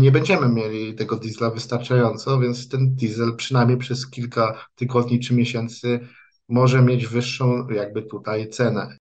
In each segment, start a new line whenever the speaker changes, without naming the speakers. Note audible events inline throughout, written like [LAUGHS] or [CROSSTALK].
nie będziemy mieli tego diesla wystarczająco, więc ten diesel przynajmniej przez kilka tygodni czy miesięcy może mieć wyższą jakby tutaj cenę.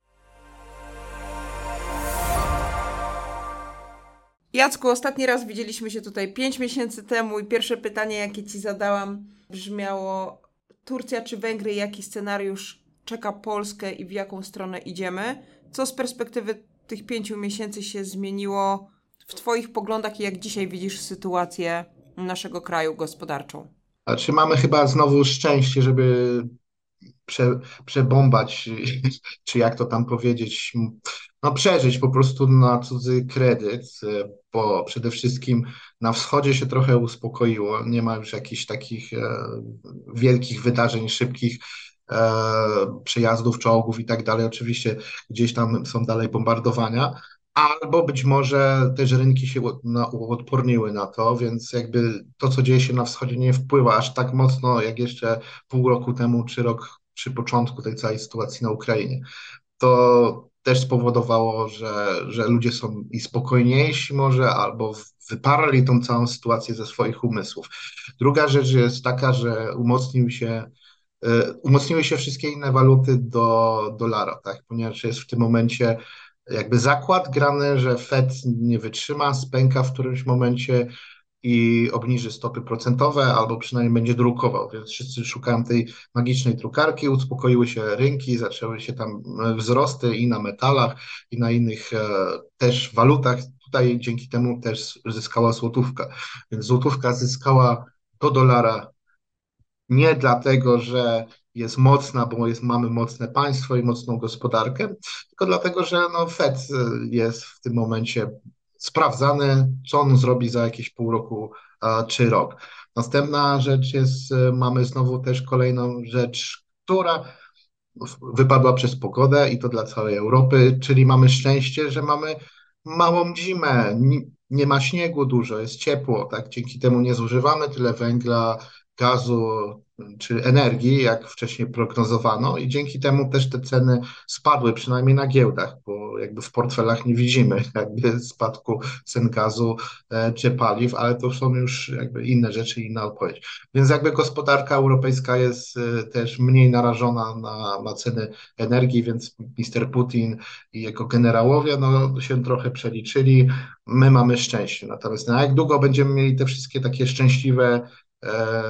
Jacku, ostatni raz widzieliśmy się tutaj 5 miesięcy temu i pierwsze pytanie, jakie Ci zadałam, brzmiało Turcja czy Węgry, jaki scenariusz czeka Polskę i w jaką stronę idziemy? Co z perspektywy tych pięciu miesięcy się zmieniło w Twoich poglądach i jak dzisiaj widzisz sytuację naszego kraju gospodarczą?
A czy mamy chyba znowu szczęście, żeby prze, przebombać, [LAUGHS] czy jak to tam powiedzieć, no przeżyć po prostu na cudzy kredyt, bo przede wszystkim na wschodzie się trochę uspokoiło, nie ma już jakichś takich e, wielkich wydarzeń szybkich, e, przejazdów czołgów i tak dalej. Oczywiście gdzieś tam są dalej bombardowania, albo być może też rynki się uodporniły na to, więc jakby to, co dzieje się na wschodzie, nie wpływa aż tak mocno, jak jeszcze pół roku temu, czy rok przy początku tej całej sytuacji na Ukrainie. To też spowodowało, że, że ludzie są i spokojniejsi może, albo wyparli tą całą sytuację ze swoich umysłów. Druga rzecz jest taka, że umocnił się e, umocniły się wszystkie inne waluty do dolara, tak? ponieważ jest w tym momencie jakby zakład grany, że Fed nie wytrzyma, spęka w którymś momencie i obniży stopy procentowe, albo przynajmniej będzie drukował. Więc wszyscy szukają tej magicznej drukarki, uspokoiły się rynki, zaczęły się tam wzrosty i na metalach, i na innych e, też walutach. Tutaj dzięki temu też zyskała złotówka. Więc złotówka zyskała do dolara nie dlatego, że jest mocna, bo jest, mamy mocne państwo i mocną gospodarkę, tylko dlatego, że no, Fed jest w tym momencie sprawdzany, co on zrobi za jakieś pół roku czy rok. Następna rzecz jest, e, mamy znowu też kolejną rzecz, która wypadła przez pogodę i to dla całej Europy, czyli mamy szczęście, że mamy małą zimę, nie ma śniegu dużo, jest ciepło, tak? Dzięki temu nie zużywamy tyle węgla, gazu, czy energii, jak wcześniej prognozowano, i dzięki temu też te ceny spadły, przynajmniej na giełdach, bo jakby w portfelach nie widzimy [LAUGHS] jakby spadku cen gazu e, czy paliw, ale to są już jakby inne rzeczy, inna odpowiedź. Więc jakby gospodarka europejska jest e, też mniej narażona na, na ceny energii, więc mister Putin i jego generałowie no, się trochę przeliczyli. My mamy szczęście. Natomiast na jak długo będziemy mieli te wszystkie takie szczęśliwe e,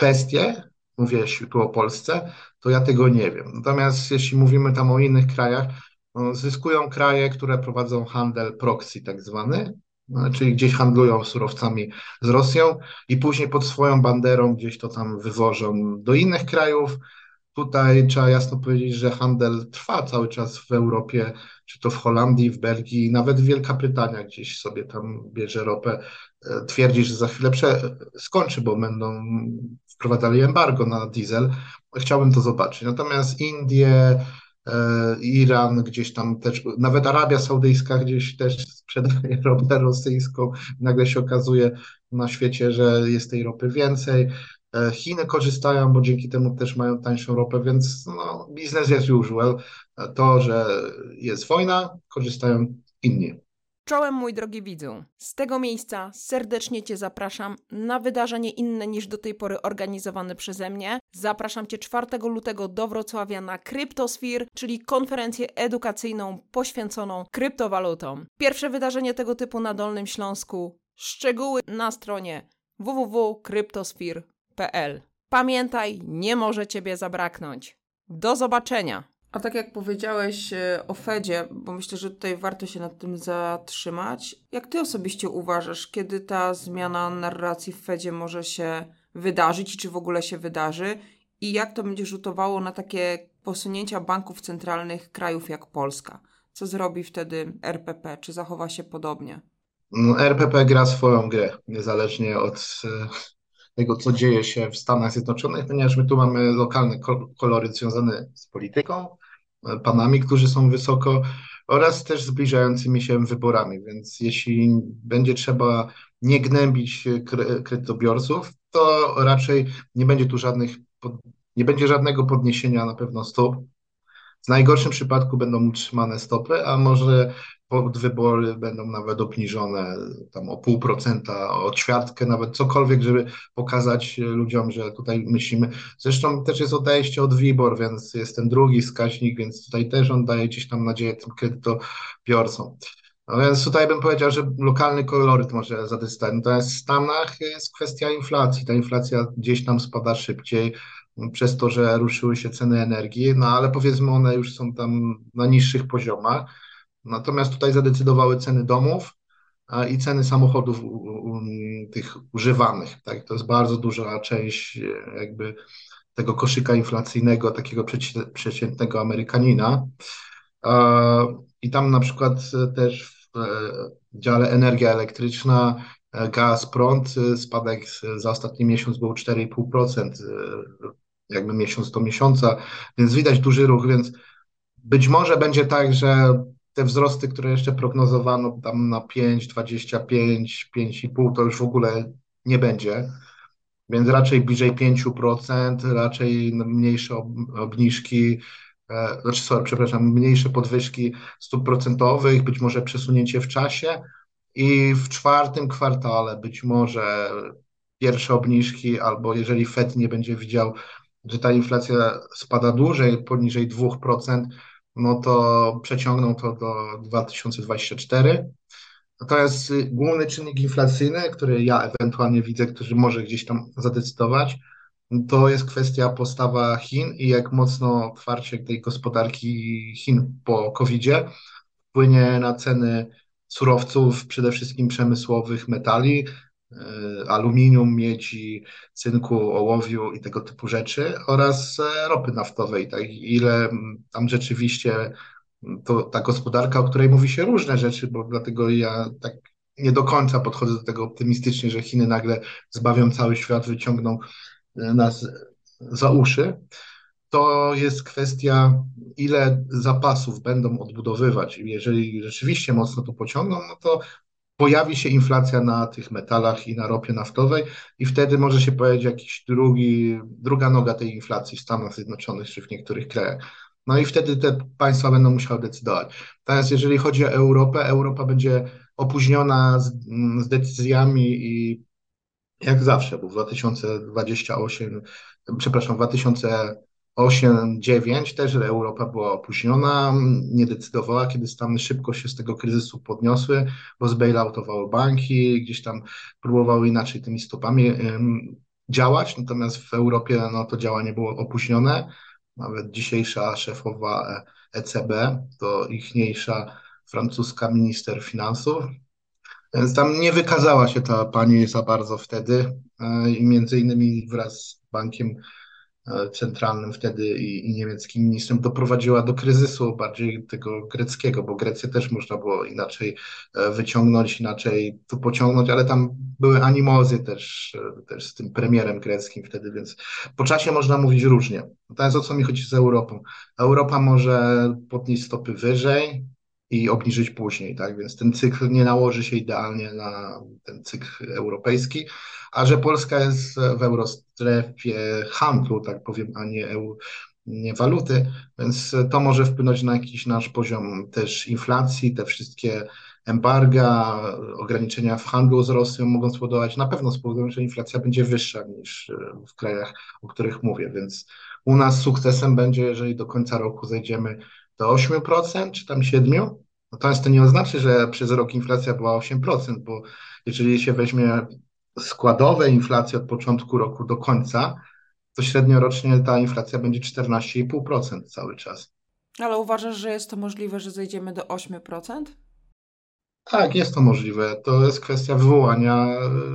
kwestie, mówię tu o Polsce, to ja tego nie wiem. Natomiast jeśli mówimy tam o innych krajach, no, zyskują kraje, które prowadzą handel proxy tak zwany, no, czyli gdzieś handlują surowcami z Rosją i później pod swoją banderą gdzieś to tam wywożą do innych krajów. Tutaj trzeba jasno powiedzieć, że handel trwa cały czas w Europie, czy to w Holandii, w Belgii, nawet Wielka Brytania gdzieś sobie tam bierze ropę. E, twierdzi, że za chwilę prze... skończy, bo będą wprowadzali embargo na diesel. Chciałbym to zobaczyć. Natomiast Indie, e, Iran, gdzieś tam też, nawet Arabia Saudyjska gdzieś też sprzedaje [LAUGHS] ropę rosyjską. Nagle się okazuje na świecie, że jest tej ropy więcej. E, Chiny korzystają, bo dzięki temu też mają tańszą ropę, więc no, biznes as usual. E, to, że jest wojna, korzystają inni.
Czołem, mój drogi widzu. Z tego miejsca serdecznie Cię zapraszam na wydarzenie inne niż do tej pory organizowane przeze mnie. Zapraszam Cię 4 lutego do Wrocławia na Cryptosphere, czyli konferencję edukacyjną poświęconą kryptowalutom. Pierwsze wydarzenie tego typu na Dolnym Śląsku. Szczegóły na stronie www.cryptosphere.pl. Pamiętaj, nie może Ciebie zabraknąć. Do zobaczenia! A tak jak powiedziałeś e, o Fedzie, bo myślę, że tutaj warto się nad tym zatrzymać. Jak ty osobiście uważasz, kiedy ta zmiana narracji w Fedzie może się wydarzyć i czy w ogóle się wydarzy? I jak to będzie rzutowało na takie posunięcia banków centralnych krajów jak Polska? Co zrobi wtedy RPP? Czy zachowa się podobnie?
No, RPP gra swoją grę, niezależnie od e, tego, co dzieje się w Stanach Zjednoczonych, ponieważ my tu mamy lokalne kolory związane z polityką, panami, którzy są wysoko oraz też zbliżającymi się wyborami, więc jeśli będzie trzeba nie gnębić kredytobiorców, to raczej nie będzie tu żadnych, nie będzie żadnego podniesienia na pewno stóp, W najgorszym przypadku będą utrzymane stopy, a może wybory będą nawet obniżone tam o pół procenta, o ćwiartkę, nawet cokolwiek, żeby pokazać ludziom, że tutaj myślimy. Zresztą też jest odejście od WIBOR, więc jest ten drugi wskaźnik, więc tutaj też on daje gdzieś tam nadzieję tym kredytobiorcom. No więc tutaj bym powiedział, że lokalny koloryt może zadecydować. Natomiast w Stanach jest kwestia inflacji. Ta inflacja gdzieś tam spada szybciej przez to, że ruszyły się ceny energii, no ale powiedzmy one już są tam na niższych poziomach. Natomiast tutaj zadecydowały ceny domów i ceny samochodów tych używanych. Tak? To jest bardzo duża część e, jakby tego koszyka inflacyjnego, takiego przeciętnego Amerykanina. I tam na przykład też w e, dziale energia elektryczna, e, gaz, prąd, spadek za ostatni miesiąc był 4,5%, jakby miesiąc do miesiąca, więc widać duży ruch, więc być może będzie tak, że te wzrosty, które jeszcze prognozowano tam na 5, 25, 5,5, to już w ogóle nie będzie. Więc raczej bliżej 5%, raczej mniejsze obniżki, e, znaczy, sorry, przepraszam, mniejsze podwyżki stóp procentowych, być może przesunięcie w czasie i w czwartym kwartale być może pierwsze obniżki, albo jeżeli Fed nie będzie widział, że ta inflacja spada dłużej, poniżej 2%, no to przeciągną to do 2024. Natomiast główny czynnik inflacyjny, który ja ewentualnie widzę, który może gdzieś tam zadecydować, to jest kwestia postawa Chin i jak mocno otwarcie tej gospodarki Chin po COVID-zie wpłynie na ceny surowców, przede wszystkim przemysłowych, metali, aluminium, miedzi, cynku, ołowiu i tego typu rzeczy oraz e, ropy naftowej. Tak, ile tam rzeczywiście to ta gospodarka, o której mówi się różne rzeczy, bo dlatego ja tak nie do końca podchodzę do tego optymistycznie, że Chiny nagle zbawią cały świat, wyciągną e, nas za uszy. To jest kwestia, ile zapasów będą odbudowywać. Jeżeli rzeczywiście mocno to pociągną, no to pojawi się inflacja na tych metalach i na ropie naftowej i wtedy może się pojawić jakiś drugi, druga noga tej inflacji w Stanach Zjednoczonych czy w niektórych krajach. No i wtedy te państwa będą musiały decydować. Natomiast jeżeli chodzi o Europę, Europa będzie opóźniona z, z decyzjami i jak zawsze, bo w 2028, przepraszam, w 2000 8-9 też Europa była opóźniona, nie decydowała, kiedy Stany szybko się z tego kryzysu podniosły, bo zbailoutowały banki, gdzieś tam próbowały inaczej tymi stopami działać, natomiast w Europie no, to działanie było opóźnione. Nawet dzisiejsza szefowa ECB to ichniejsza francuska minister finansów. Więc tam nie wykazała się ta pani za bardzo wtedy e, i między innymi wraz z bankiem E, centralnym wtedy i, i, niemieckim ministrem doprowadziła do kryzysu bardziej tego greckiego, bo Grecję też można było inaczej e, wyciągnąć, inaczej tu pociągnąć, ale tam były animozy też, e, też z tym premierem greckim wtedy, więc po czasie można mówić różnie. Natomiast o co mi chodzi z Europą? Europa może podnieść stopy wyżej, i obniżyć później, tak? Więc ten cykl nie nałoży się idealnie na ten cykl europejski, a że Polska jest w eurostrefie handlu, tak powiem, a nie, EU, nie waluty, więc to może wpłynąć na jakiś nasz poziom też inflacji, te wszystkie embarga, ograniczenia w handlu z Rosją mogą spowodować, na pewno spowodują, że inflacja będzie wyższa niż w krajach, o których mówię, więc u nas sukcesem będzie, jeżeli do końca roku zejdziemy do 8% czy tam 7%. Natomiast to nie oznacza, że przez rok inflacja była 8%, bo jeżeli się weźmie składowe inflacje od początku roku do końca, to średniorocznie ta inflacja będzie 14,5% cały czas.
Ale uważasz, że jest to możliwe, że zejdziemy do 8%?
Tak, jest to możliwe. To jest kwestia wywołania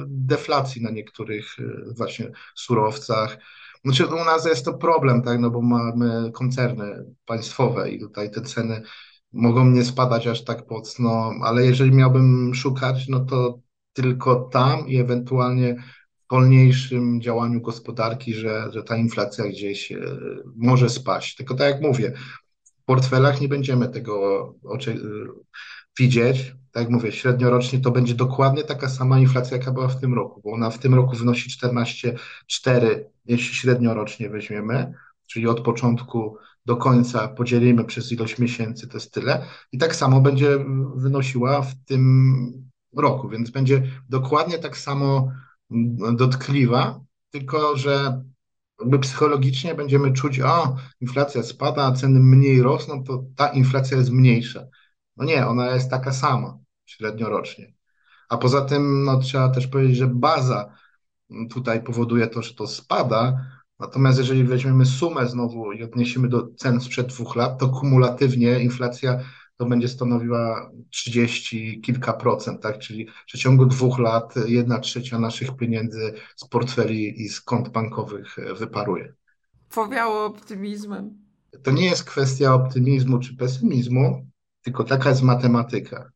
deflacji na niektórych właśnie surowcach. Znaczy u nas jest to problem, tak, no bo mamy koncerny państwowe i tutaj te ceny mogą nie spadać aż tak mocno, ale jeżeli miałbym szukać, no to tylko tam i ewentualnie w wolniejszym działaniu gospodarki, że, że ta inflacja gdzieś e, może spaść. Tylko tak jak mówię, w portfelach nie będziemy tego oczy- widzieć. Tak jak mówię, średniorocznie to będzie dokładnie taka sama inflacja, jaka była w tym roku, bo ona w tym roku wynosi 14,4, jeśli średniorocznie weźmiemy, czyli od początku do końca podzielimy przez ilość miesięcy, to jest tyle. I tak samo będzie wynosiła w tym roku, więc będzie dokładnie tak samo dotkliwa, tylko że jakby psychologicznie będziemy czuć, o, inflacja spada, ceny mniej rosną, to ta inflacja jest mniejsza. No nie, ona jest taka sama średniorocznie. A poza tym no, trzeba też powiedzieć, że baza tutaj powoduje to, że to spada, natomiast jeżeli weźmiemy sumę znowu i odniesiemy do cen sprzed dwóch lat, to kumulatywnie inflacja to będzie stanowiła 30 kilka procent, tak? Czyli w przeciągu dwóch lat jedna trzecia naszych pieniędzy z portfeli i z kont bankowych wyparuje.
Powiało optymizmem.
To nie jest kwestia optymizmu czy pesymizmu, tylko taka jest matematyka.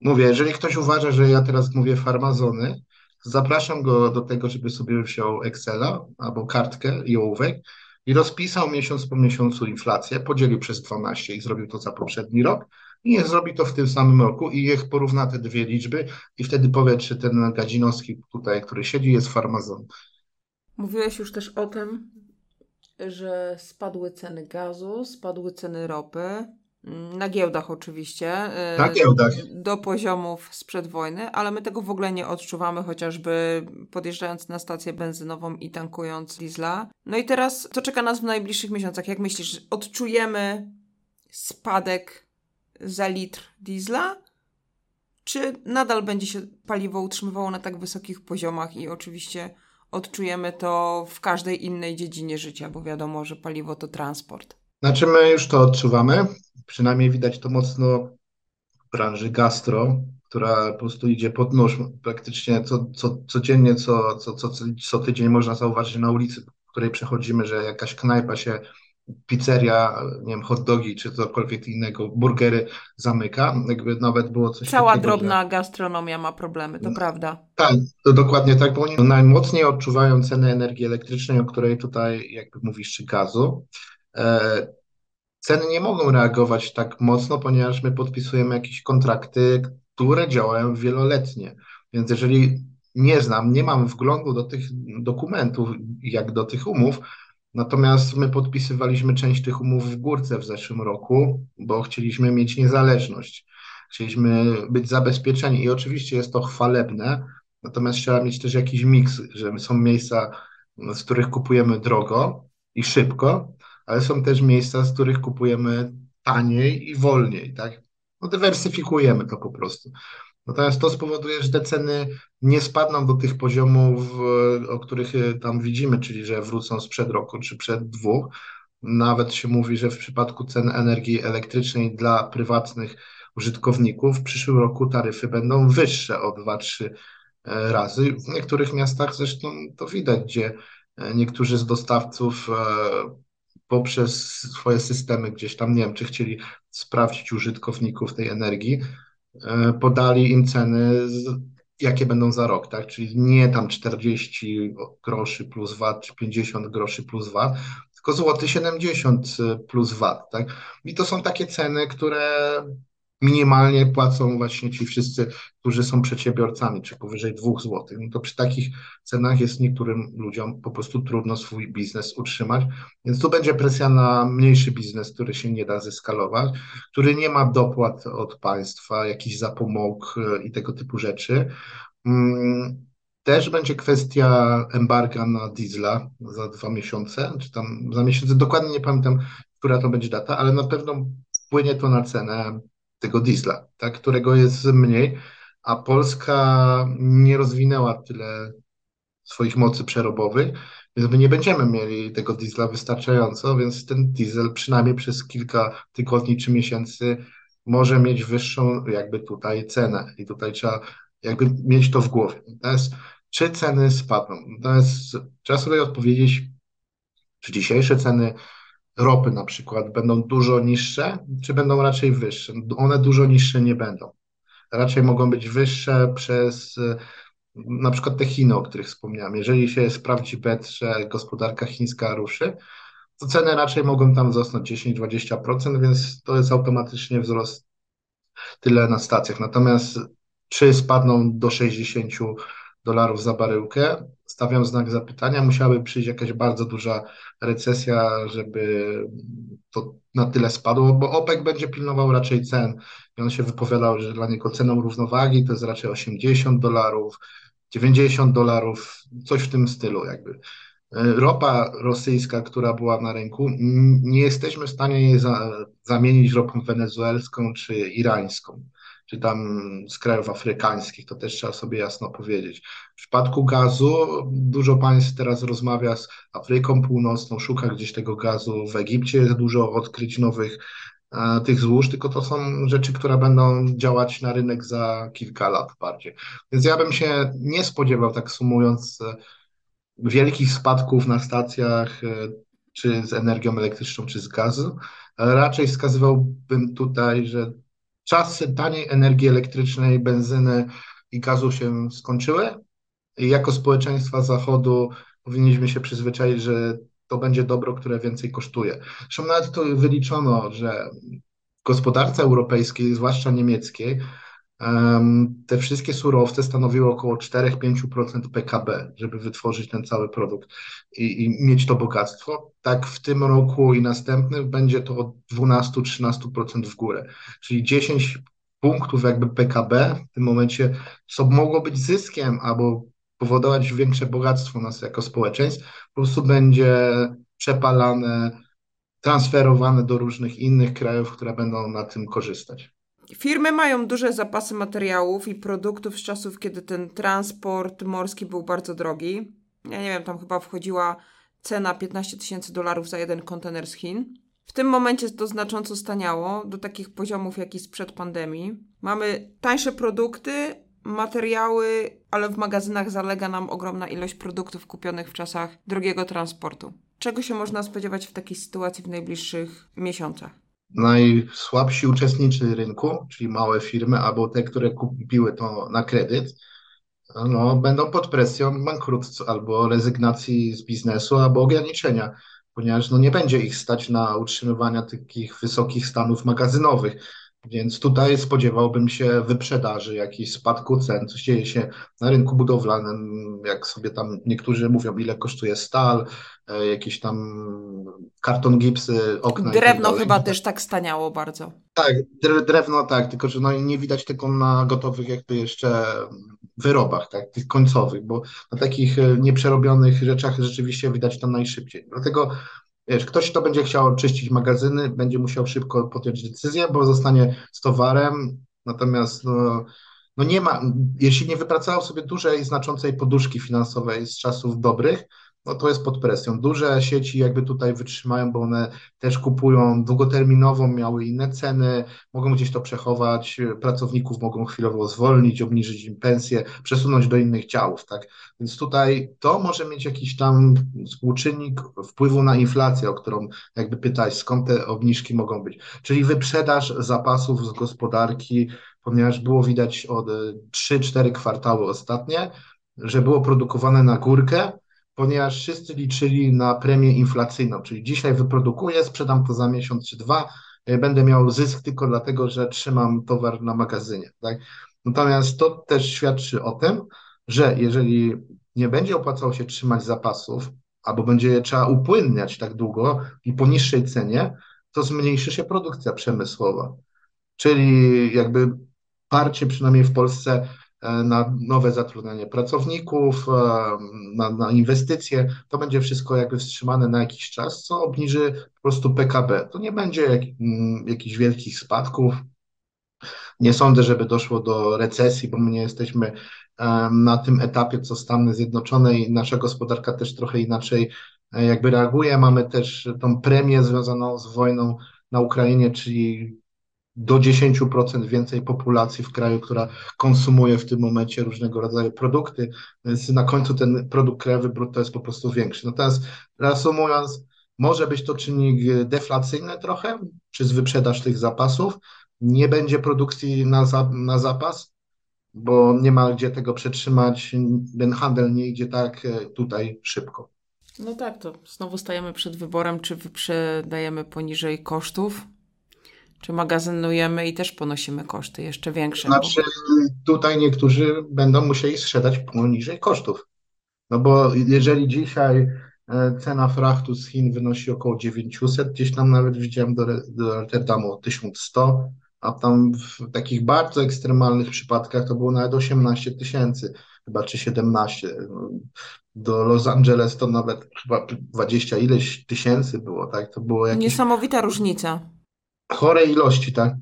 Mówię, jeżeli ktoś uważa, że ja teraz mówię farmazony, zapraszam go do tego, żeby sobie wziął Excela albo kartkę i ołówek i rozpisał miesiąc po miesiącu inflację, podzielił przez 12 i zrobił to za poprzedni rok i niech zrobi to w tym samym roku i niech porówna te dwie liczby i wtedy powie, czy ten Gadzinowski tutaj, który siedzi, jest farmazon.
Mówiłeś już też o tym, że spadły ceny gazu, spadły ceny ropy, na giełdach oczywiście.
Y, Na giełdach.
Do poziomów sprzed wojny, ale my tego w ogóle nie odczuwamy, chociażby podjeżdżając na stację benzynową i tankując diesla. No i teraz, co czeka nas w najbliższych miesiącach? Jak myślisz, odczujemy spadek za litr diesla? Czy nadal będzie się paliwo utrzymywało na tak wysokich poziomach i oczywiście odczujemy to w każdej innej dziedzinie życia, bo wiadomo, że paliwo to transport.
Znaczy my już to odczuwamy, przynajmniej widać to mocno w branży gastro, która po prostu idzie pod nóż. Praktycznie co, co, codziennie, co, co, co, co tydzień można zauważyć na ulicy, w której przechodzimy, że jakaś knajpa się, pizzeria, nie wiem, hot dogi czy cokolwiek innego, burgery zamyka. Jakby nawet było coś
Cała
takiego,
drobna że... gastronomia ma problemy, to no, prawda.
Tak, to dokładnie tak, bo oni najmocniej odczuwają cenę energii elektrycznej, o której tutaj jakby mówisz, czy gazu. E, ceny nie mogą reagować tak mocno, ponieważ my podpisujemy jakieś kontrakty, które działają wieloletnie. Więc jeżeli nie znam, nie mam wglądu do tych dokumentów, jak do tych umów, natomiast my podpisywaliśmy część tych umów w górce w zeszłym roku, bo chcieliśmy mieć niezależność. Chcieliśmy być zabezpieczeni i oczywiście jest to chwalebne, natomiast trzeba mieć też jakiś miks, że są miejsca, z których kupujemy drogo i szybko, ale są też miejsca, z których kupujemy taniej i wolniej, tak? No dywersyfikujemy to po prostu. Natomiast to spowoduje, że te ceny nie spadną do tych poziomów, e, o których e, tam widzimy, czyli że wrócą sprzed roku czy przed dwóch. Nawet się mówi, że w przypadku cen energii elektrycznej dla prywatnych użytkowników w przyszłym roku taryfy będą wyższe o 2-3 e, razy. W niektórych miastach zresztą to widać, gdzie niektórzy z dostawców poprzez swoje systemy gdzieś tam, nie wiem, czy chcieli sprawdzić użytkowników tej energii, e, podali im ceny, jakie będą za rok, tak? Czyli nie tam 40 groszy plus VAT, czy 50 groszy plus VAT, tylko złoty 70 plus VAT, tak? I to są takie ceny, które minimalnie płacą właśnie ci wszyscy, którzy są przedsiębiorcami, czy powyżej 2 zł. No to przy takich cenach jest niektórym ludziom po prostu trudno swój biznes utrzymać, więc tu będzie presja na mniejszy biznes, który się nie da zeskalować, który nie ma dopłat od państwa, jakiś zapomóg e, i tego typu rzeczy. Mm, też będzie kwestia embarga na diesla za dwa miesiące, czy tam za miesiąc, dokładnie nie pamiętam, która to będzie data, ale na pewno wpłynie to na cenę tego diesla, tak, którego jest mniej, a Polska nie rozwinęła tyle swoich mocy przerobowych, więc my nie będziemy mieli tego diesla wystarczająco, więc ten diesel przynajmniej przez kilka tygodni czy miesięcy może mieć wyższą jakby tutaj cenę i tutaj trzeba jakby mieć to w głowie. Natomiast czy ceny spadną? Natomiast trzeba sobie odpowiedzieć, czy dzisiejsze ceny ropy na przykład będą dużo niższe, czy będą raczej wyższe? One dużo niższe nie będą. Raczej mogą być wyższe przez na przykład te Chiny, o których wspomniałem. Jeżeli się sprawdzi bet, że gospodarka chińska ruszy, to ceny raczej mogą tam wzrosnąć 10-20%, więc to jest automatycznie wzrost tyle na stacjach. Natomiast czy spadną do 60 dolarów za baryłkę, stawiam znak zapytania. Musiałaby przyjść jakaś bardzo duża recesja, żeby to na tyle spadło, bo OPEC będzie pilnował raczej cen. I on się wypowiadał, że dla niego ceną równowagi to jest raczej 80 dolarów, 90 dolarów, coś w tym stylu jakby. Ropa rosyjska, która była na rynku, nie jesteśmy w stanie jej za, zamienić ropą wenezuelską czy irańską czy tam z krajów afrykańskich, to też trzeba sobie jasno powiedzieć. W przypadku gazu dużo państw teraz rozmawia z Afryką Północną, szuka gdzieś tego gazu. W Egipcie jest dużo odkryć nowych e, tych złóż, tylko to są rzeczy, które będą działać na rynek za kilka lat bardziej. Więc ja bym się nie spodziewał, tak sumując, e, wielkich spadków na stacjach, e, czy z energią elektryczną, czy z gazu. Raczej wskazywałbym tutaj, że czasy taniej energii elektrycznej, benzyny i gazu się skończyły. I jako społeczeństwa Zachodu powinniśmy się przyzwyczaić, że to będzie dobro, które więcej kosztuje. Zresztą nawet to wyliczono, że w gospodarce europejskiej, zwłaszcza niemieckiej, te wszystkie surowce stanowiły około 4-5% PKB, żeby wytworzyć ten cały produkt i, i, mieć to bogactwo. Tak w tym roku i następnym będzie to od 12-13% w górę, czyli 10 punktów jakby PKB w tym momencie, co mogło być zyskiem albo powodować większe bogactwo nas jako społeczeństw, po prostu będzie przepalane, transferowane do różnych innych krajów, które będą na tym korzystać.
Firmy mają duże zapasy materiałów i produktów z czasów, kiedy ten transport morski był bardzo drogi. Ja nie wiem, tam chyba wchodziła cena 15 tysięcy dolarów za jeden kontener z Chin. W tym momencie to znacząco staniało do takich poziomów, jak i sprzed pandemii. Mamy tańsze produkty, materiały, ale w magazynach zalega nam ogromna ilość produktów kupionych w czasach drogiego transportu. Czego się można spodziewać w takiej sytuacji w najbliższych miesiącach?
Najsłabsi uczestnicy rynku, czyli małe firmy albo te, które kupiły to na kredyt, no, będą pod presją bankructw albo rezygnacji z biznesu, albo ograniczenia, ponieważ no, nie będzie ich stać na utrzymywanie takich wysokich stanów magazynowych. Więc tutaj spodziewałbym się wyprzedaży, jakichś spadku cen, co dzieje się na rynku budowlanym, jak sobie tam niektórzy mówią, ile kosztuje stal, e, jakieś tam karton gipsy, okna.
Tak drewno tak chyba też tak staniało bardzo.
Tak, drewno tak, tylko że no nie widać tego na gotowych jakby jeszcze wyrobach, tak, tych końcowych, bo na takich e, nieprzerobionych rzeczach rzeczywiście widać to najszybciej. Dlatego Wiesz, ktoś, kto będzie chciał oczyścić magazyny, będzie musiał szybko podjąć decyzję, bo zostanie z towarem, natomiast no, no nie ma, jeśli nie wypracował sobie dużej, znaczącej poduszki finansowej z czasów dobrych, no to jest pod presją. Duże sieci jakby tutaj wytrzymają, bo one też kupują długoterminowo, miały inne ceny, mogą gdzieś to przechować, pracowników mogą chwilowo zwolnić, obniżyć im pensję, przesunąć do innych działów, tak? Więc tutaj to może mieć jakiś tam współczynnik wpływu na inflację, o którą jakby pytać, skąd te obniżki mogą być. Czyli wyprzedaż zapasów z gospodarki, ponieważ było widać od 3-4 kwartały ostatnie, że było produkowane na górkę, ponieważ wszyscy liczyli na premię inflacyjną, czyli dzisiaj wyprodukuję, sprzedam to za miesiąc czy dwa, e, będę miał zysk tylko dlatego, że trzymam towar na magazynie. Tak? Natomiast to też świadczy o tym, że jeżeli nie będzie opłacało się trzymać zapasów, albo będzie je trzeba upłynniać tak długo i po niższej cenie, to zmniejszy się produkcja przemysłowa. Czyli jakby parcie przynajmniej w Polsce na nowe zatrudnianie pracowników, e, na, na, inwestycje. To będzie wszystko jakby wstrzymane na jakiś czas, co obniży po prostu PKB. To nie będzie jak, mm, jakichś wielkich spadków. Nie sądzę, żeby doszło do recesji, bo my nie jesteśmy e, na tym etapie, co Stany Zjednoczone i nasza gospodarka też trochę inaczej jakby reaguje. Mamy też tą premię związaną z wojną na Ukrainie, czyli do 10% więcej populacji w kraju, która konsumuje w tym momencie różnego rodzaju produkty, więc na końcu ten produkt krajowy brutto jest po prostu większy. Natomiast reasumując, może być to czynnik deflacyjny trochę przez wyprzedaż tych zapasów. Nie będzie produkcji na, za, na zapas, bo nie ma gdzie tego przetrzymać. Ten handel nie idzie tak e, tutaj szybko.
No tak, to znowu stajemy przed wyborem, czy wyprzedajemy poniżej kosztów, czy magazynujemy i też ponosimy koszty jeszcze większe?
Znaczy, tutaj niektórzy będą musieli sprzedać poniżej kosztów. No bo jeżeli dzisiaj E, cena frachtu z Chin wynosi około 900, gdzieś tam nawet widziałem do, do Rotterdamu 1100, a tam w takich bardzo ekstremalnych przypadkach to było nawet 18 tysięcy, chyba czy 17. Do Los Angeles to nawet chyba 20 ileś tysięcy było, tak? To było jakieś
Niesamowita różnica.
Chore ilości, tak?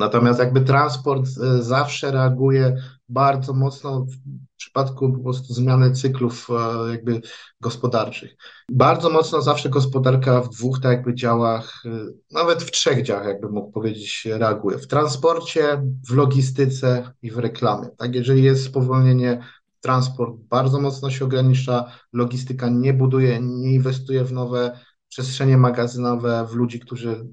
Natomiast jakby transport e, zawsze reaguje bardzo mocno w przypadku po prostu zmiany cyklów e, jakby gospodarczych. Bardzo mocno zawsze gospodarka w dwóch tak jakby działach, e, nawet w trzech działach jakby mógł powiedzieć, reaguje. W transporcie, w logistyce i w reklamie. Tak, jeżeli jest spowolnienie transport bardzo mocno się ogranicza, logistyka nie buduje, nie inwestuje w nowe przestrzenie magazynowe, w ludzi, którzy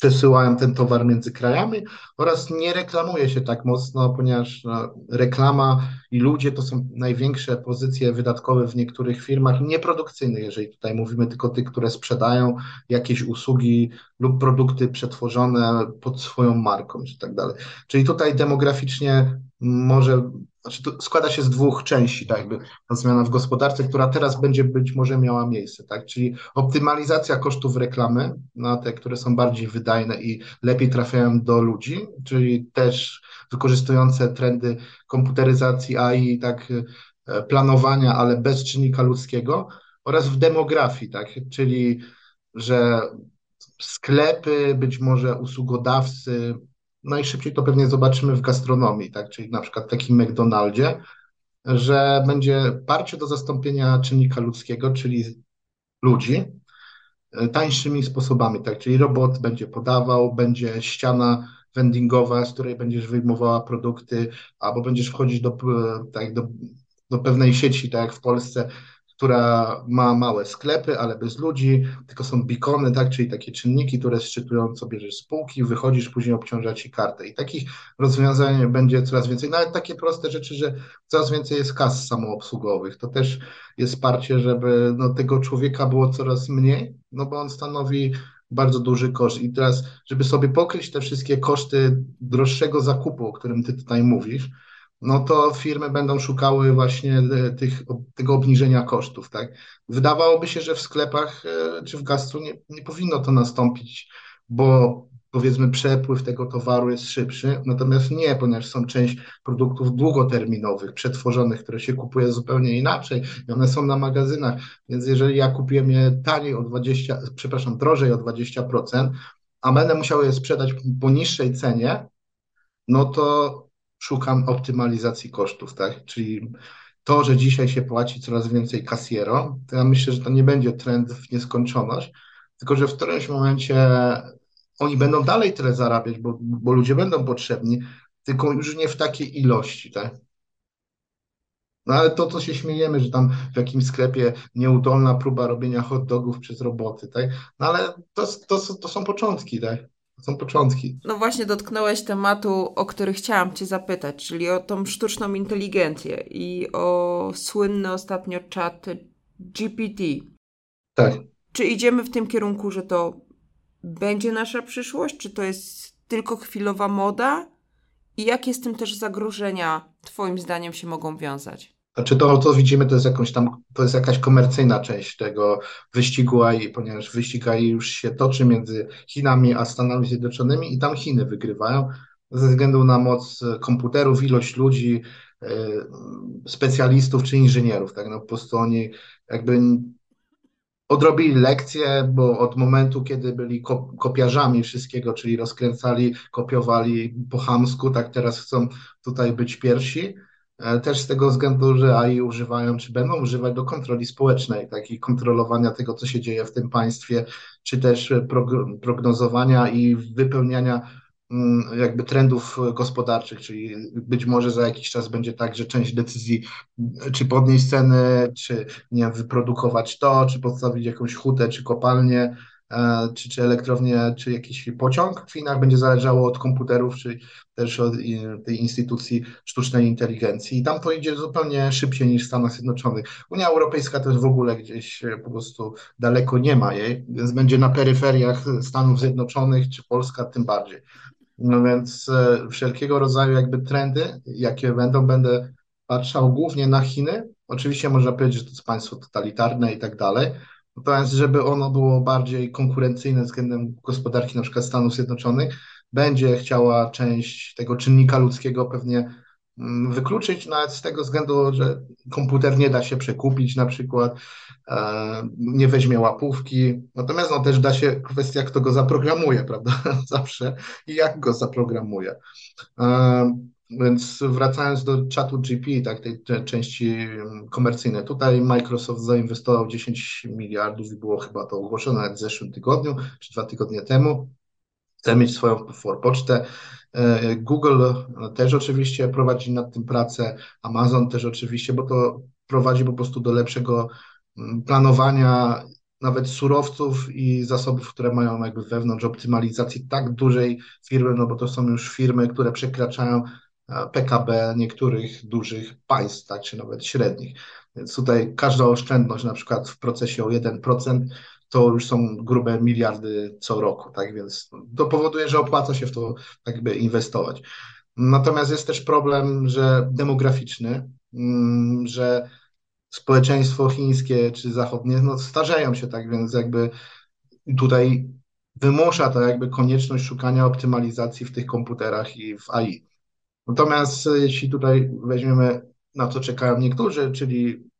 przesyłają ten towar między krajami oraz nie reklamuje się tak mocno, ponieważ no, reklama i ludzie to są największe pozycje wydatkowe w niektórych firmach nieprodukcyjnych, jeżeli tutaj mówimy tylko tych, które sprzedają jakieś usługi lub produkty przetworzone pod swoją marką i tak dalej. Czyli tutaj demograficznie może znaczy to składa się z dwóch części, tak jakby ta zmiana w gospodarce, która teraz będzie być może miała miejsce, tak, czyli optymalizacja kosztów reklamy na te, które są bardziej wydajne i lepiej trafiają do ludzi, czyli też wykorzystujące trendy komputeryzacji AI, tak, e, planowania, ale bez czynnika ludzkiego oraz w demografii, tak, czyli że sklepy, być może usługodawcy najszybciej to pewnie zobaczymy w gastronomii, tak? czyli na przykład w takim McDonaldzie, że będzie parcie do zastąpienia czynnika ludzkiego, czyli ludzi, e, tańszymi sposobami, tak? Czyli robot będzie podawał, będzie ściana vendingowa, z której będziesz wyjmowała produkty, albo będziesz wchodzić do, e, tak, do, do pewnej sieci, tak jak w Polsce, która ma małe sklepy, ale bez ludzi, tylko są bikony, tak, czyli takie czynniki, które szczytują, co bierzesz spółki, wychodzisz, później obciąża ci kartę. I takich rozwiązań będzie coraz więcej. Nawet takie proste rzeczy, że coraz więcej jest kas samoobsługowych. To też jest wsparcie, żeby no, tego człowieka było coraz mniej, no bo on stanowi bardzo duży koszt. I teraz, żeby sobie pokryć te wszystkie koszty droższego zakupu, o którym ty tutaj mówisz, no to firmy będą szukały właśnie e, tych, tego obniżenia kosztów, tak? Wydawałoby się, że w sklepach e, czy w gastro nie, nie powinno to nastąpić, bo powiedzmy przepływ tego towaru jest szybszy, natomiast nie, ponieważ są część produktów długoterminowych, przetworzonych, które się kupuje zupełnie inaczej i one są na magazynach, więc jeżeli ja kupiłem je taniej o 20, przepraszam, drożej o 20%, a będę musiał je sprzedać po niższej cenie, no to szukam optymalizacji kosztów, tak? Czyli to, że dzisiaj się płaci coraz więcej kasjero, to ja myślę, że to nie będzie trend w nieskończoność, tylko że w którymś momencie oni będą dalej tyle zarabiać, bo, bo ludzie będą potrzebni, tylko już nie w takiej ilości, tak? No ale to, co się śmiejemy, że tam w jakimś sklepie nieudolna próba robienia hot dogów przez roboty, tak? No ale to, to, to są początki, tak? To są początki.
No właśnie dotknąłeś tematu, o który chciałam Cię zapytać, czyli o tą sztuczną inteligencję i o słynny ostatnio czat GPT.
Tak.
Czy idziemy w tym kierunku, że to będzie nasza przyszłość? Czy to jest tylko chwilowa moda? I jakie z tym też zagrożenia Twoim zdaniem się mogą wiązać?
Znaczy to, co widzimy, to jest jakąś tam, to jest jakaś komercyjna część tego wyścigu AI, ponieważ wyścig AI już się toczy między Chinami a Stanami Zjednoczonymi i tam Chiny wygrywają ze względu na moc komputerów, ilość ludzi, e, specjalistów czy inżynierów, tak, no po prostu oni jakby odrobili lekcję, bo od momentu, kiedy byli kopiarzami wszystkiego, czyli rozkręcali, kopiowali po chamsku, tak teraz chcą tutaj być pierwsi, E, też z tego względu, że AI używają, czy będą używać do kontroli społecznej, takiej kontrolowania tego, co się dzieje w tym państwie, czy też prognozowania i wypełniania mm, jakby trendów gospodarczych, czyli być może za jakiś czas będzie tak, że część decyzji, czy podnieść ceny, czy nie wiem, wyprodukować to, czy postawić jakąś hutę, czy kopalnię, E, czy, czy elektrownię, czy jakiś pociąg w Chinach będzie zależało od komputerów, czy też od tej instytucji sztucznej inteligencji. I tam to idzie zupełnie szybciej niż w Stanach Zjednoczonych. Unia Europejska też w ogóle gdzieś po prostu daleko nie ma jej, więc będzie na peryferiach Stanów Zjednoczonych, czy Polska tym bardziej. No więc e, wszelkiego rodzaju jakby trendy, jakie będą, będę patrzał głównie na Chiny, Oczywiście można powiedzieć, że to jest państwo totalitarne i tak dalej, natomiast żeby ono było bardziej konkurencyjne względem gospodarki przykład Stanów Zjednoczonych, będzie chciała część tego czynnika ludzkiego pewnie mm, wykluczyć, nawet z tego względu, że komputer nie da się przekupić na przykład, e, nie weźmie łapówki, natomiast no, też da się kwestia, kto go zaprogramuje, [LAUGHS] prawda, zawsze i jak go zaprogramuje. Więc wracając do czatu GP, tak, tej, części mm, komercyjnej, tutaj Microsoft zainwestował 10 miliardów i było chyba to ogłoszone nawet w zeszłym tygodniu, czy dwa tygodnie temu. Chce mieć swoją pocztę. E, Google też oczywiście prowadzi nad tym pracę, Amazon też oczywiście, bo to prowadzi po prostu do lepszego mm, planowania nawet surowców i zasobów, które mają jakby wewnątrz optymalizacji tak dużej firmy, no bo to są już firmy, które przekraczają PKB niektórych dużych państw, tak, czy nawet średnich. Więc tutaj każda oszczędność na przykład w procesie o 1% to już są grube miliardy co roku, tak, więc to powoduje, że opłaca się w to jakby inwestować. Natomiast jest też problem, że demograficzny, mm, że społeczeństwo chińskie czy zachodnie no, starzeją się, tak więc jakby tutaj wymusza to jakby konieczność szukania optymalizacji w tych komputerach i w AI. Natomiast e, jeśli tutaj weźmiemy, na co czekają niektórzy, czyli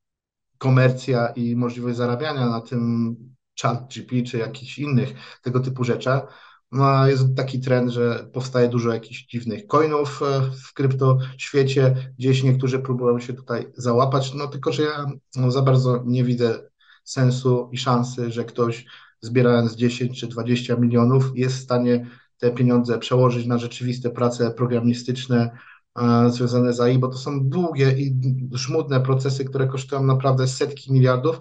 komercja i możliwość zarabiania na tym chat GP czy jakichś innych tego typu rzeczach, no, jest taki trend, że powstaje dużo jakichś dziwnych coinów e, w kryptoświecie. Gdzieś niektórzy próbują się tutaj załapać, no tylko, że ja no, za bardzo nie widzę sensu i szansy, że ktoś zbierając 10 czy 20 milionów jest w stanie te pieniądze przełożyć na rzeczywiste prace programistyczne e, związane z AI, bo to są długie i żmudne procesy, które kosztują naprawdę setki miliardów,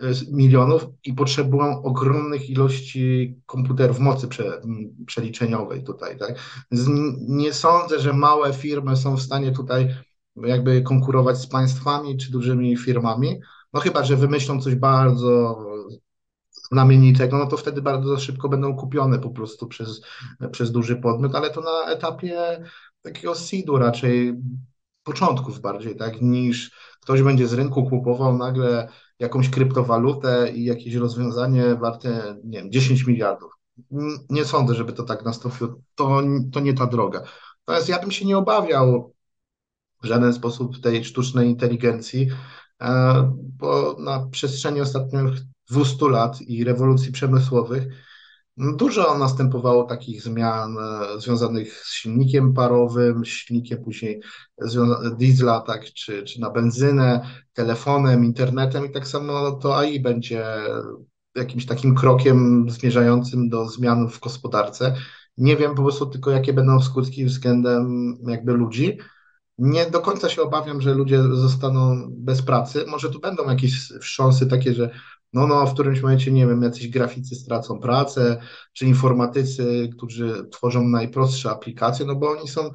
e, milionów i potrzebują ogromnych ilości komputerów mocy prze, przeliczeniowej tutaj, tak? Nie sądzę, że małe firmy są w stanie tutaj jakby konkurować z państwami czy dużymi firmami, no chyba, że wymyślą coś bardzo znamienitego, no to wtedy bardzo szybko będą kupione po prostu przez, przez duży podmiot, ale to na etapie takiego seedu raczej początków bardziej, tak, niż ktoś będzie z rynku kupował nagle jakąś kryptowalutę i jakieś rozwiązanie warte, nie wiem, 10 miliardów. Nie sądzę, żeby to tak nastąpiło. To, to nie ta droga. Natomiast ja bym się nie obawiał w żaden sposób tej sztucznej inteligencji, bo na przestrzeni ostatnich 200 lat i rewolucji przemysłowych, dużo następowało takich zmian e, związanych z silnikiem parowym, silnikiem później diesla, tak, czy, czy na benzynę, telefonem, internetem i tak samo to AI będzie jakimś takim krokiem zmierzającym do zmian w gospodarce. Nie wiem po prostu tylko, jakie będą skutki względem jakby ludzi. Nie do końca się obawiam, że ludzie zostaną bez pracy. Może tu będą jakieś wstrząsy takie, że no, no, w którymś momencie, nie wiem, jacyś graficy stracą pracę, czy informatycy, którzy tworzą najprostsze aplikacje, no bo oni są,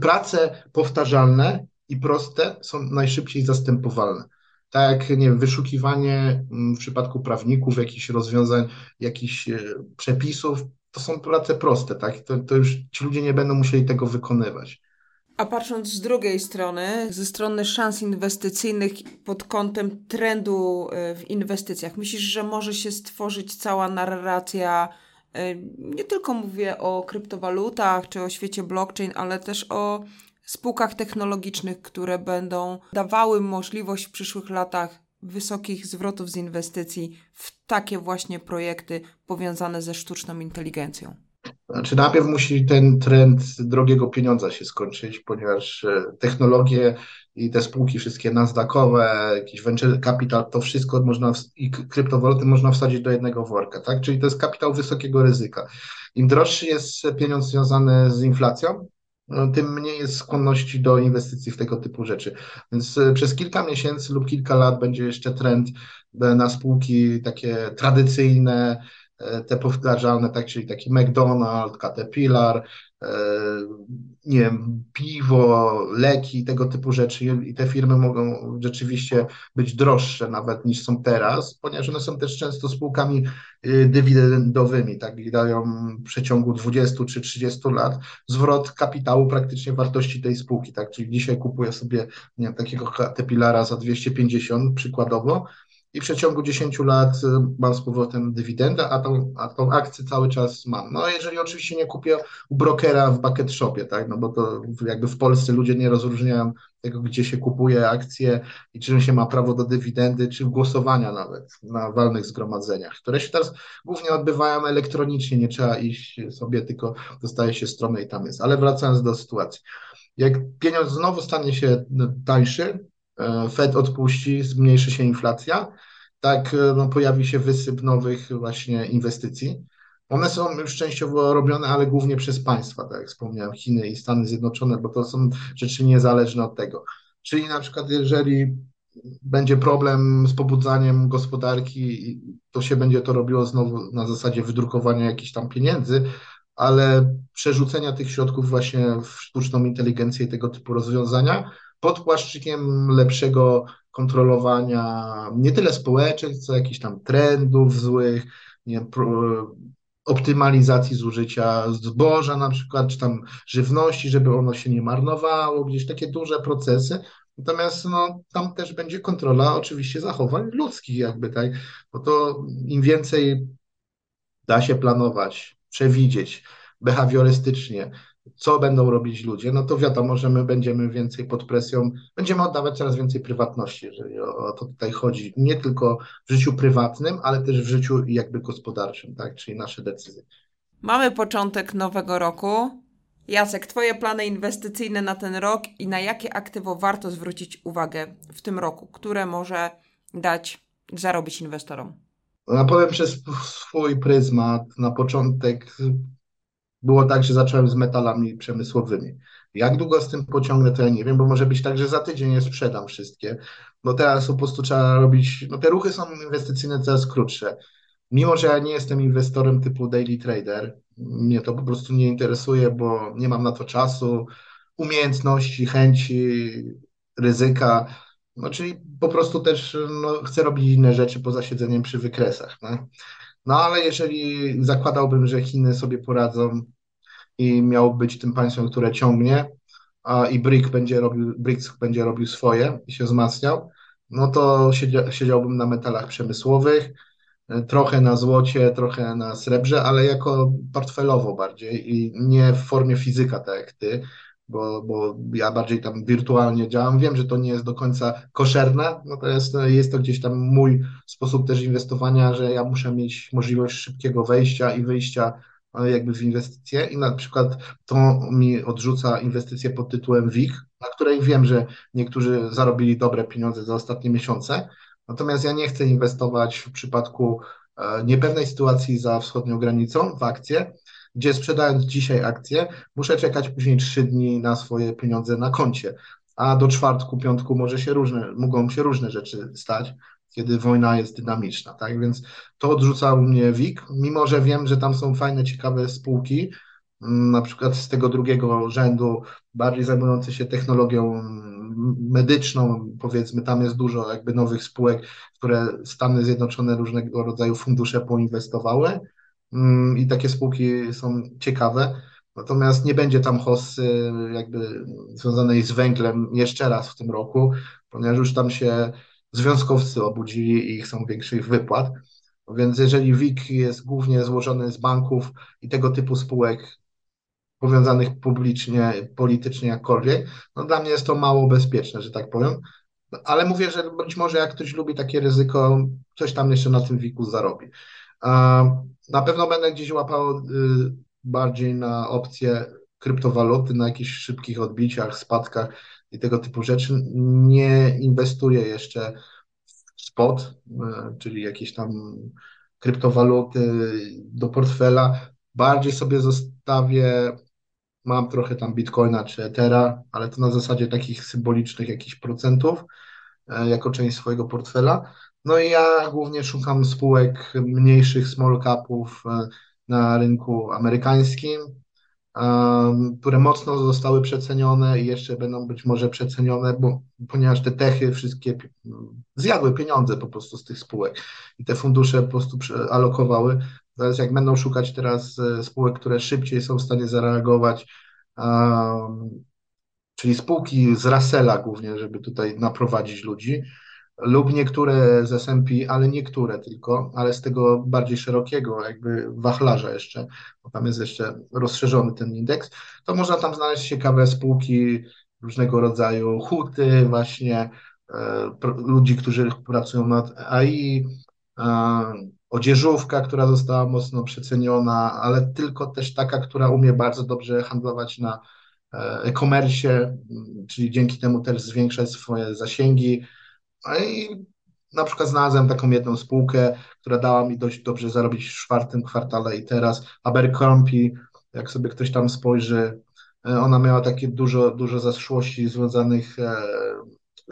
prace powtarzalne i proste są najszybciej zastępowalne. Tak jak, nie wiem, wyszukiwanie mm, w przypadku prawników jakichś rozwiązań, jakichś e, przepisów, to są prace proste, tak? To, to już ci ludzie nie będą musieli tego wykonywać.
A patrząc z drugiej strony, ze strony szans inwestycyjnych pod kątem trendu e, w inwestycjach, myślisz, że może się stworzyć cała narracja, e, nie tylko mówię o kryptowalutach czy o świecie blockchain, ale też o spółkach technologicznych, które będą dawały możliwość w przyszłych latach wysokich zwrotów z inwestycji w takie właśnie projekty powiązane ze sztuczną inteligencją?
Znaczy najpierw musi ten trend drogiego pieniądza się skończyć, ponieważ e, technologie i te spółki wszystkie nasdaqowe, jakiś venture capital, to wszystko można i kryptowaluty można wsadzić do jednego worka, tak? Czyli to jest kapitał wysokiego ryzyka. Im droższy jest pieniądz związany z inflacją, no, tym mniej jest skłonności do inwestycji w tego typu rzeczy. Więc e, przez kilka miesięcy lub kilka lat będzie jeszcze trend na spółki takie tradycyjne, E, te powtarzalne, tak, czyli taki McDonald's, Caterpillar, nie wiem, piwo, leki, tego typu rzeczy. I te firmy mogą rzeczywiście być droższe nawet niż są teraz, ponieważ one są też często spółkami y, dywidendowymi, tak, i dają w przeciągu 20 czy 30 lat zwrot kapitału praktycznie wartości tej spółki, tak, czyli dzisiaj kupuję sobie nie wiem, takiego Caterpillara za 250 przykładowo, i w przeciągu 10 lat y, mam z powrotem dywidendę, a tą, a tą akcję cały czas mam. No jeżeli oczywiście nie kupię u brokera w bucket shopie, tak, no bo to jakby w Polsce ludzie nie rozróżniają tego, gdzie się kupuje akcje i czym się ma prawo do dywidendy, czy głosowania nawet na walnych zgromadzeniach, które się teraz głównie odbywają elektronicznie, nie trzeba iść sobie, tylko dostaje się stronę i tam jest. Ale wracając do sytuacji. Jak pieniądz znowu stanie się tańszy, E, Fed odpuści, zmniejszy się inflacja, tak e, no, pojawi się wysyp nowych właśnie inwestycji. One są już częściowo robione, ale głównie przez państwa, tak jak wspomniałem, Chiny i Stany Zjednoczone, bo to są rzeczy niezależne od tego. Czyli na przykład, jeżeli będzie problem z pobudzaniem gospodarki, to się będzie to robiło znowu na zasadzie wydrukowania jakichś tam pieniędzy, ale przerzucenia tych środków właśnie w sztuczną inteligencję i tego typu rozwiązania, pod płaszczykiem lepszego kontrolowania nie tyle społecznych, co jakichś tam trendów złych, nie, pro, optymalizacji zużycia zboża na przykład, czy tam żywności, żeby ono się nie marnowało, gdzieś takie duże procesy. Natomiast no, tam też będzie kontrola oczywiście zachowań ludzkich jakby, tak, bo to im więcej da się planować, przewidzieć behawiorystycznie, co będą robić ludzie, no to wiadomo, że my będziemy więcej pod presją, będziemy oddawać coraz więcej prywatności, jeżeli o, to tutaj chodzi, nie tylko w życiu prywatnym, ale też w życiu jakby gospodarczym, tak, czyli nasze decyzje.
Mamy początek nowego roku. Jacek, Twoje plany inwestycyjne na ten rok i na jakie aktywo warto zwrócić uwagę w tym roku, które może dać zarobić inwestorom?
No, powiem przez swój pryzmat. Na początek było tak, że zacząłem z metalami przemysłowymi. Jak długo z tym pociągnę, to ja nie wiem, bo może być tak, że za tydzień je sprzedam wszystkie. No teraz po prostu trzeba robić, no te ruchy są inwestycyjne coraz krótsze. Mimo, że ja nie jestem inwestorem typu daily trader, mnie to po prostu nie interesuje, bo nie mam na to czasu, umiejętności, chęci, ryzyka. No czyli po prostu też no, chcę robić inne rzeczy poza siedzeniem przy wykresach. No. no ale jeżeli zakładałbym, że Chiny sobie poradzą i miał być tym państwem, które ciągnie, a i BRIC będzie robił, BRICS będzie robił swoje i się wzmacniał, no to siedział, siedziałbym na metalach przemysłowych, e, trochę na złocie, trochę na srebrze, ale jako portfelowo bardziej i nie w formie fizyka, tak jak ty, bo, bo ja bardziej tam wirtualnie działam. Wiem, że to nie jest do końca koszerne, natomiast no, jest to gdzieś tam mój sposób też inwestowania, że ja muszę mieć możliwość szybkiego wejścia i wyjścia jakby w inwestycje i na przykład to mi odrzuca inwestycje pod tytułem WIG, na której wiem, że niektórzy zarobili dobre pieniądze za ostatnie miesiące, natomiast ja nie chcę inwestować w przypadku e, niepewnej sytuacji za wschodnią granicą w akcje, gdzie sprzedając dzisiaj akcje, muszę czekać później trzy dni na swoje pieniądze na koncie, a do czwartku, piątku może się różne, mogą się różne rzeczy stać kiedy wojna jest dynamiczna, tak? Więc to odrzucał mnie WIG, mimo że wiem, że tam są fajne, ciekawe spółki, mm, na przykład z tego drugiego rzędu, bardziej zajmujące się technologią medyczną, powiedzmy, tam jest dużo jakby nowych spółek, które Stany Zjednoczone różnego rodzaju fundusze poinwestowały mm, i takie spółki są ciekawe. Natomiast nie będzie tam hossy jakby związanej z węglem jeszcze raz w tym roku, ponieważ już tam się związkowcy obudzili i chcą większych wypłat. Więc jeżeli WIG jest głównie złożony z banków i tego typu spółek powiązanych publicznie, politycznie jakkolwiek, no dla mnie jest to mało bezpieczne, że tak powiem. Ale mówię, że być może jak ktoś lubi takie ryzyko, coś tam jeszcze na tym WIG-u zarobi. Na pewno będę gdzieś łapał y, bardziej na opcje kryptowaluty, na jakichś szybkich odbiciach, spadkach, i tego typu rzeczy. Nie inwestuję jeszcze w spot, e, czyli jakieś tam kryptowaluty do portfela. Bardziej sobie zostawię, mam trochę tam bitcoina czy ethera, ale to na zasadzie takich symbolicznych jakichś procentów e, jako część swojego portfela. No i ja głównie szukam spółek mniejszych, small capów e, na rynku amerykańskim, które mocno zostały przecenione i jeszcze będą być może przecenione, bo, ponieważ te techy wszystkie zjadły pieniądze po prostu z tych spółek i te fundusze po prostu alokowały. Teraz jak będą szukać teraz e, spółek, które szybciej są w stanie zareagować, czyli spółki z Russella głównie, żeby tutaj naprowadzić ludzi, lub niektóre z S&P, ale niektóre tylko, ale z tego bardziej szerokiego jakby wachlarza jeszcze, bo tam jest jeszcze rozszerzony ten indeks, to można tam znaleźć ciekawe spółki różnego rodzaju, huty właśnie, e, ludzi, którzy pracują nad AI, e, odzieżówka, która została mocno przeceniona, ale tylko też taka, która umie bardzo dobrze handlować na e, e-commerce, czyli dzięki temu też zwiększać swoje zasięgi, no i na przykład znalazłem taką jedną spółkę, która dała mi dość dobrze zarobić w czwartym kwartale i teraz Abercrombie, jak sobie ktoś tam spojrzy, e, ona miała takie dużo, dużo zaszłości związanych e,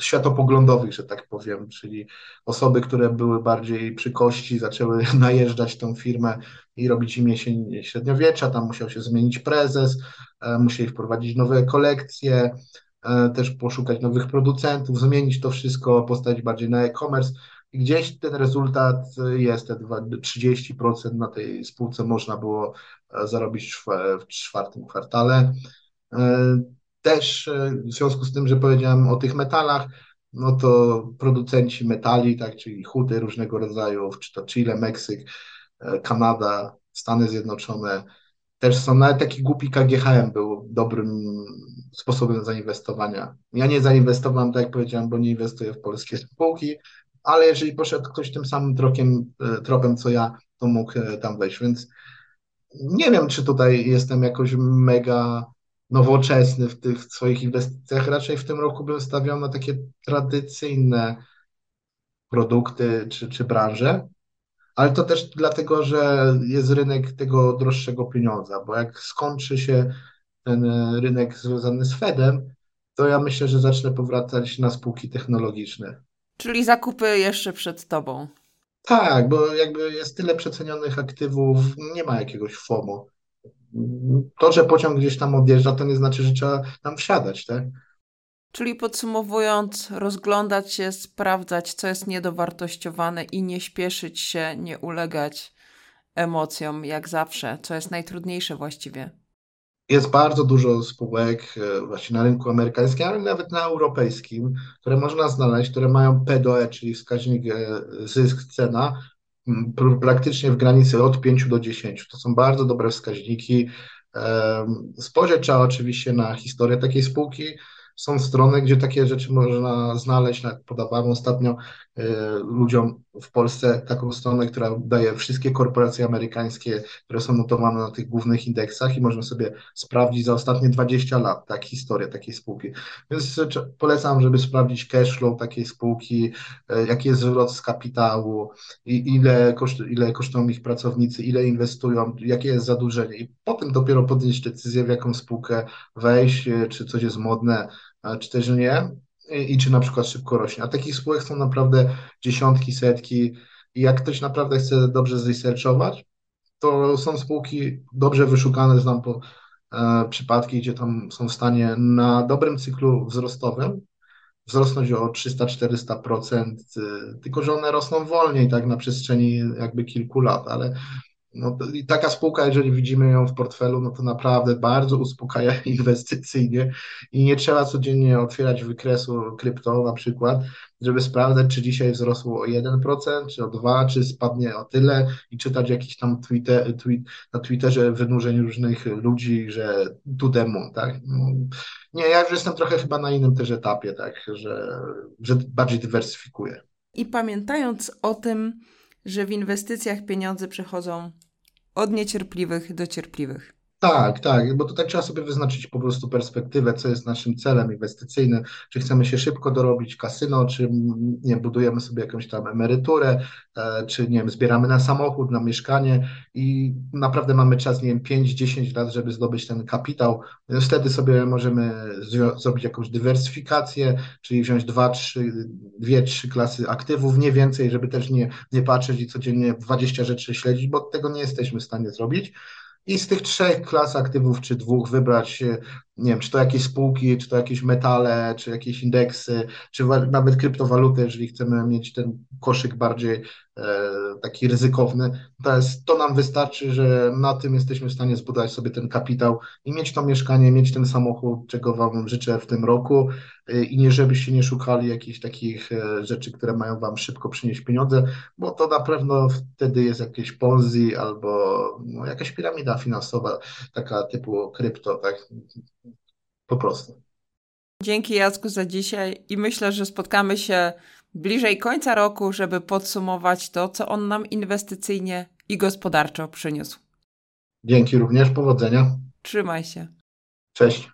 światopoglądowych, że tak powiem, czyli osoby, które były bardziej przy kości, zaczęły [LAUGHS] najeżdżać tą firmę i robić im jesień średniowiecza, tam musiał się zmienić prezes, e, musieli wprowadzić nowe kolekcje, też poszukać nowych producentów, zmienić to wszystko, postawić bardziej na e-commerce. I gdzieś ten rezultat jest, te 30% na tej spółce można było e, zarobić w czwartym kwartale. E, też w związku z tym, że powiedziałem o tych metalach, no to producenci metali, tak, czyli huty różnego rodzaju, czy to Chile, Meksyk, Kanada, Stany Zjednoczone, też są, nawet taki głupi KGHM był dobrym sposobem zainwestowania. Ja nie zainwestowałem, tak jak powiedziałem, bo nie inwestuję w polskie spółki, ale jeżeli poszedł ktoś tym samym trokiem, e, tropem co ja, to mógł e, tam wejść, więc nie wiem, czy tutaj jestem jakoś mega nowoczesny w tych swoich inwestycjach. Raczej w tym roku bym stawiał na takie tradycyjne produkty czy, czy branże, ale to też dlatego, że jest rynek tego droższego pieniądza, bo jak skończy się ten e, rynek związany z Fedem, to ja myślę, że zacznę powracać na spółki technologiczne.
Czyli zakupy jeszcze przed tobą.
Tak, bo jakby jest tyle przecenionych aktywów, nie ma jakiegoś FOMO. To, że pociąg gdzieś tam odjeżdża, to nie znaczy, że trzeba tam wsiadać, tak?
Czyli podsumowując, rozglądać się, sprawdzać, co jest niedowartościowane i nie śpieszyć się, nie ulegać emocjom, jak zawsze, co jest najtrudniejsze właściwie.
Jest bardzo dużo spółek e, właśnie na rynku amerykańskim, ale nawet na europejskim, które można znaleźć, które mają PDOE, czyli wskaźnik e, zysk-cena, praktycznie w granicy od 5 do 10. To są bardzo dobre wskaźniki. Spojrzeć trzeba oczywiście na historię takiej spółki, są strony, gdzie takie rzeczy można znaleźć. Podawałem ostatnio y, ludziom w Polsce taką stronę, która daje wszystkie korporacje amerykańskie, które są notowane na tych głównych indeksach i można sobie sprawdzić za ostatnie 20 lat tak, historię takiej spółki. Więc polecam, żeby sprawdzić cash flow takiej spółki, y, jaki jest zwrot z kapitału, i ile, koszt, ile kosztują ich pracownicy, ile inwestują, jakie jest zadłużenie i potem dopiero podjąć decyzję, w jaką spółkę wejść, y, czy coś jest modne, czy też nie i czy na przykład szybko rośnie. A takich spółek są naprawdę dziesiątki, setki i jak ktoś naprawdę chce dobrze zresearchować, to są spółki dobrze wyszukane, znam po e, przypadki, gdzie tam są w stanie na dobrym cyklu wzrostowym wzrosnąć o 300-400%, e, tylko że one rosną wolniej, tak na przestrzeni jakby kilku lat, ale no, i taka spółka, jeżeli widzimy ją w portfelu, no to naprawdę bardzo uspokaja [LAUGHS] inwestycyjnie i nie trzeba codziennie otwierać wykresu krypto na przykład, żeby sprawdzać, czy dzisiaj wzrosło o 1%, czy o 2%, czy spadnie o tyle i czytać jakiś tam Twitter, tweet, na Twitterze wynurzeń różnych ludzi, że tu demo, tak? No, nie, ja już jestem trochę chyba na innym też etapie, tak, że, że bardziej dywersyfikuję.
I pamiętając o tym, że w inwestycjach pieniądze przechodzą od niecierpliwych do cierpliwych.
Tak, tak, bo tutaj trzeba sobie wyznaczyć po prostu perspektywę, co jest naszym celem inwestycyjnym, czy chcemy się szybko dorobić kasyno, czy nie budujemy sobie jakąś tam emeryturę, e, czy nie wiem, zbieramy na samochód, na mieszkanie i naprawdę mamy czas, nie wiem, 5-10 lat, żeby zdobyć ten kapitał. Wtedy sobie możemy zrobić jakąś dywersyfikację, czyli wziąć dwa, trzy, dwie, trzy klasy aktywów, nie więcej, żeby też nie, nie patrzeć i codziennie 20 rzeczy śledzić, bo tego nie jesteśmy w stanie zrobić i z tych trzech klas aktywów, czy dwóch wybrać, e, nie wiem, czy to jakieś spółki, czy to jakieś metale, czy jakieś indeksy, czy nawet kryptowaluty, jeżeli chcemy mieć ten koszyk bardziej e, taki ryzykowny, to, jest, to nam wystarczy, że na tym jesteśmy w stanie zbudować sobie ten kapitał i mieć to mieszkanie, mieć ten samochód, czego Wam życzę w tym roku i nie żebyście nie szukali jakichś takich e, rzeczy, które mają Wam szybko przynieść pieniądze, bo to na pewno wtedy jest jakieś Ponzi albo no, jakaś piramida finansowa, taka typu krypto, tak? Po prostu.
Dzięki Jacku za dzisiaj i myślę, że spotkamy się bliżej końca roku, żeby podsumować to, co on nam inwestycyjnie i gospodarczo przyniósł.
Dzięki również, powodzenia.
Trzymaj się.
Cześć.